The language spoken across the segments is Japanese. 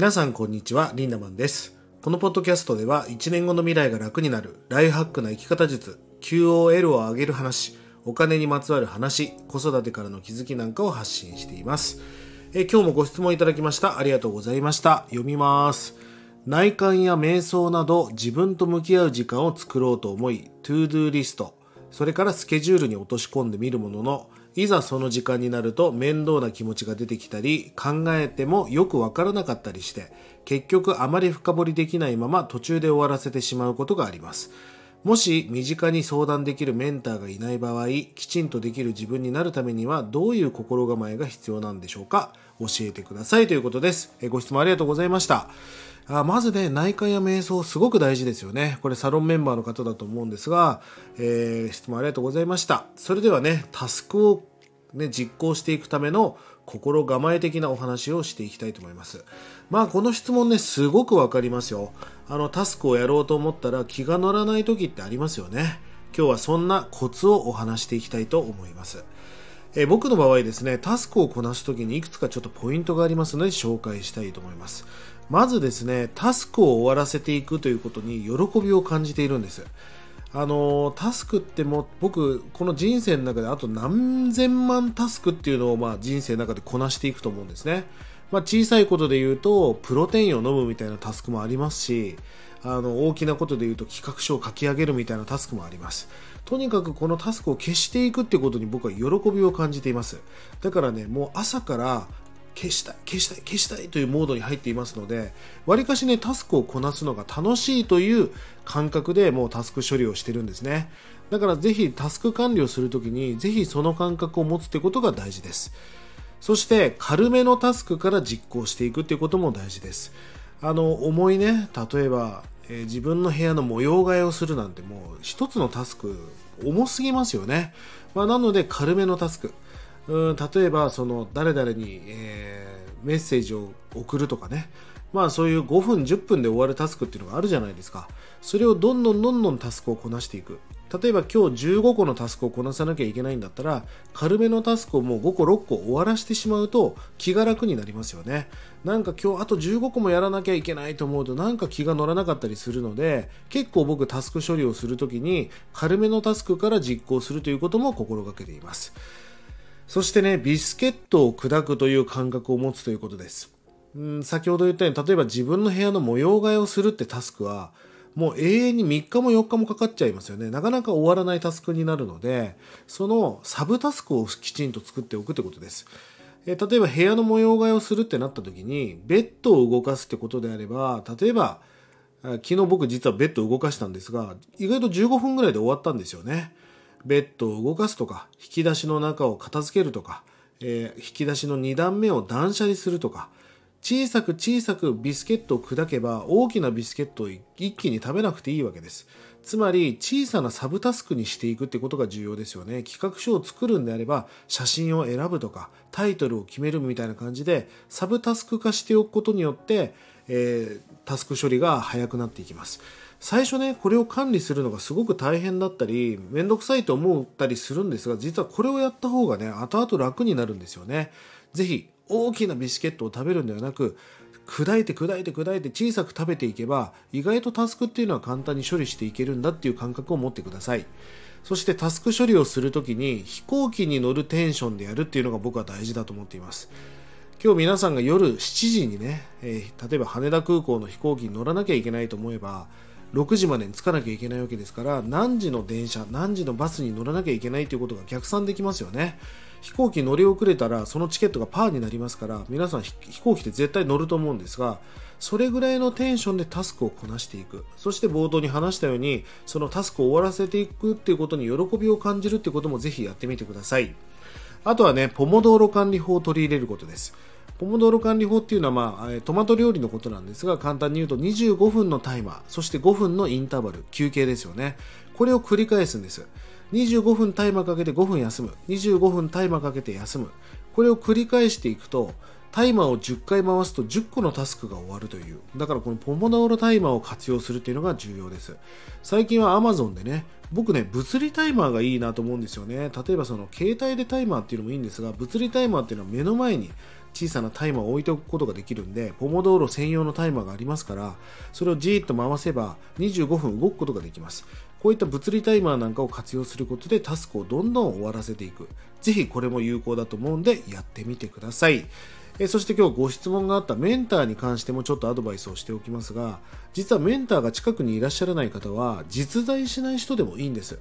皆さんこんにちは、リンダマンです。このポッドキャストでは1年後の未来が楽になるライフハックな生き方術、QOL を上げる話、お金にまつわる話、子育てからの気づきなんかを発信しています。え今日もご質問いただきました。ありがとうございました。読みます。内観や瞑想など自分と向き合う時間を作ろうと思い、 to do リスト、それからスケジュールに落とし込んでみるものの、いざその時間になると面倒な気持ちが出てきたり、考えてもよくわからなかったりして、結局あまり深掘りできないまま途中で終わらせてしまうことがあります。もし身近に相談できるメンターがいない場合、きちんとできる自分になるためにはどういう心構えが必要なんでしょうか？教えてくださいということです。えご質問ありがとうございました。あまずね、内観や瞑想すごく大事ですよね。これサロンメンバーの方だと思うんですが、えー質問ありがとうございました。それではね、タスクをね、実行していくための心構え的なお話をしていきたいと思います。まあこの質問ね、すごくわかりますよ。あのタスクをやろうと思ったら気が乗らない時ってありますよね。今日はそんなコツをお話していきたいと思います。え僕の場合ですね、タスクをこなすときにいくつかちょっとポイントがありますので紹介したいと思います。まずですね、タスクを終わらせていくということに喜びを感じているんです。あのタスクってもう僕この人生の中であと何千万タスクっていうのをまあ人生の中でこなしていくと思うんですね、まあ、小さいことで言うとプロテインを飲むみたいなタスクもありますしあの大きなことで言うと企画書を書き上げるみたいなタスクもあります。とにかくこのタスクを消していくってことに僕は喜びを感じています。だからねもう朝から消したい消したい消したいというモードに入っていますのでわりかしねタスクをこなすのが楽しいという感覚でもうタスク処理をしてるんですね。だからぜひタスク管理をするときにぜひその感覚を持つってことが大事です。そして軽めのタスクから実行していくっていうことも大事です。あの重いね例えば、えー自分の部屋の模様替えをするなんてもう一つのタスク重すぎますよね、まあ、なので軽めのタスク。うん例えばその誰々に、えーメッセージを送るとかね。まあそういう5分10分で終わるタスクっていうのがあるじゃないですか。それをどんどんどんどんタスクをこなしていく。例えば今日15個のタスクをこなさなきゃいけないんだったら軽めのタスクをもう5個6個終わらせてしまうと気が楽になりますよねなんか今日あと15個もやらなきゃいけないと思うとなんか気が乗らなかったりするので結構僕タスク処理をするときに軽めのタスクから実行するということも心がけていますそしてね、ビスケットを砕くという感覚を持つということです。うん先ほど言ったように、例えば自分の部屋の模様替えをするってタスクは、もう永遠に3日も4日もかかっちゃいますよね。なかなか終わらないタスクになるので、そのサブタスクをきちんと作っておくってことです。え例えば部屋の模様替えをするってなった時に、ベッドを動かすってことであれば、例えば、昨日僕実はベッドを動かしたんですが、意外と15分ぐらいで終わったんですよね。ベッドを動かすとか、引き出しの中を片付けるとか、えー引き出しの2段目を断捨離するとか、小さく小さくビスケットを砕けば大きなビスケットを一気に食べなくていいわけです。つまり小さなサブタスクにしていくってことが重要ですよね。企画書を作るんであれば写真を選ぶとかタイトルを決めるみたいな感じでサブタスク化しておくことによって、えータスク処理が早くなっていきます。最初ね、これを管理するのがすごく大変だったり、めんどくさいと思ったりするんですが、実はこれをやった方がね、後々楽になるんですよね。ぜひ、大きなビスケットを食べるんではなく、砕いて砕いて砕いて小さく食べていけば、意外とタスクっていうのは簡単に処理していけるんだっていう感覚を持ってください。そしてタスク処理をするときに飛行機に乗るテンションでやるっていうのが僕は大事だと思っています。今日皆さんが夜7時にね、えー例えば羽田空港の飛行機に乗らなきゃいけないと思えば6時までに着かなきゃいけないわけですから何時の電車何時のバスに乗らなきゃいけないということが逆算できますよね飛行機乗り遅れたらそのチケットがパーになりますから皆さん飛行機って絶対乗ると思うんですがそれぐらいのテンションでタスクをこなしていくそして冒頭に話したようにそのタスクを終わらせていくっていうことに喜びを感じるっていうこともぜひやってみてくださいあとはね、ポモドーロ管理法を取り入れることです。ポモドーロ管理法っていうのは、まあ、トマト料理のことなんですが、簡単に言うと25分のタイマー、そして5分のインターバル、休憩ですよね。これを繰り返すんです。25分タイマーかけて5分休む。25分タイマーかけて休む。これを繰り返していくと、タイマーを10回回すと10個のタスクが終わるという。だからこのポモドーロタイマーを活用するっていうのが重要です。最近は Amazon でね、僕ね、物理タイマーがいいなと思うんですよね。例えばその携帯でタイマーっていうのもいいんですが、物理タイマーっていうのは目の前に小さなタイマーを置いておくことができるんでポモドーロ専用のタイマーがありますからそれをじーっと回せば25分動くことができますこういった物理タイマーなんかを活用することでタスクをどんどん終わらせていく。ぜひこれも有効だと思うんでやってみてください。えそして今日ご質問があったメンターに関してもちょっとアドバイスをしておきますが実はメンターが近くにいらっしゃらない方は実在しない人でもいいんです。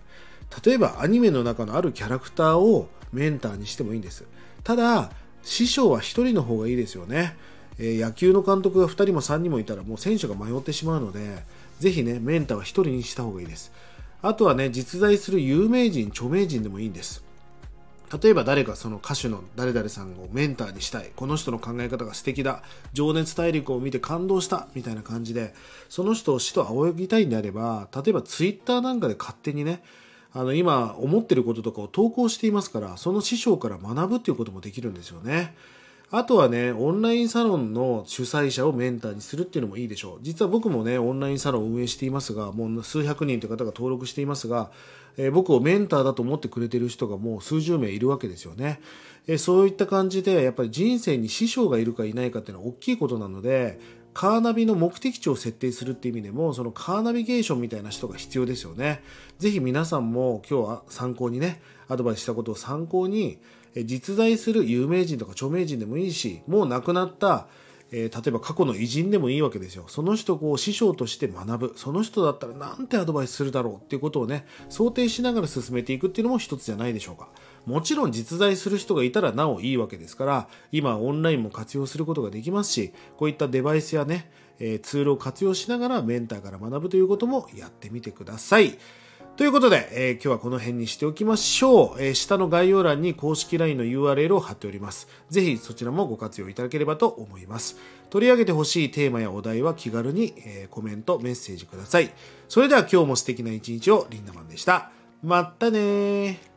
例えばアニメの中のあるキャラクターをメンターにしてもいいんです。ただ師匠は1人の方がいいですよね、え野球の監督が2人も3人もいたらもう選手が迷ってしまうのでぜひねメンターは1人にした方がいいです。あとはね実在する有名人著名人でもいいんです。例えば誰かその歌手の誰々さんをメンターにしたい。この人の考え方が素敵だ。情熱大陸を見て感動した。みたいな感じでその人を死と仰ぎたいんであれば例えばツイッターなんかで勝手にねあの今思ってることとかを投稿していますからその師匠から学ぶっていうこともできるんですよね。あとはね、オンラインサロンの主催者をメンターにするっていうのもいいでしょう。実は僕もね、オンラインサロンを運営していますが、もう数百人という方が登録していますが、えー、僕をメンターだと思ってくれてる人がもう数十名いるわけですよね。えー、そういった感じで、やっぱり人生に師匠がいるかいないかっていうのは大きいことなので、カーナビの目的地を設定するっていう意味でも、そのカーナビゲーションみたいな人が必要ですよね。ぜひ皆さんも今日は参考にね、アドバイスしたことを参考に、実在する有名人とか著名人でもいいしもう亡くなったえー、例えば過去の偉人でもいいわけですよ。その人を師匠として学ぶ。その人だったらなんてアドバイスするだろうっていうことをね、想定しながら進めていくっていうのも一つじゃないでしょうか。もちろん実在する人がいたらなおいいわけですから、今オンラインも活用することができますし、こういったデバイスやね、えー、ツールを活用しながらメンターから学ぶということもやってみてください。ということで、えー、今日はこの辺にしておきましょう、えー、下の概要欄に公式 LINE の URL を貼っております。ぜひそちらもご活用いただければと思います。取り上げてほしいテーマやお題は気軽に、えー、コメント、メッセージください。それでは今日も素敵な一日をリンダマンでした。まったねー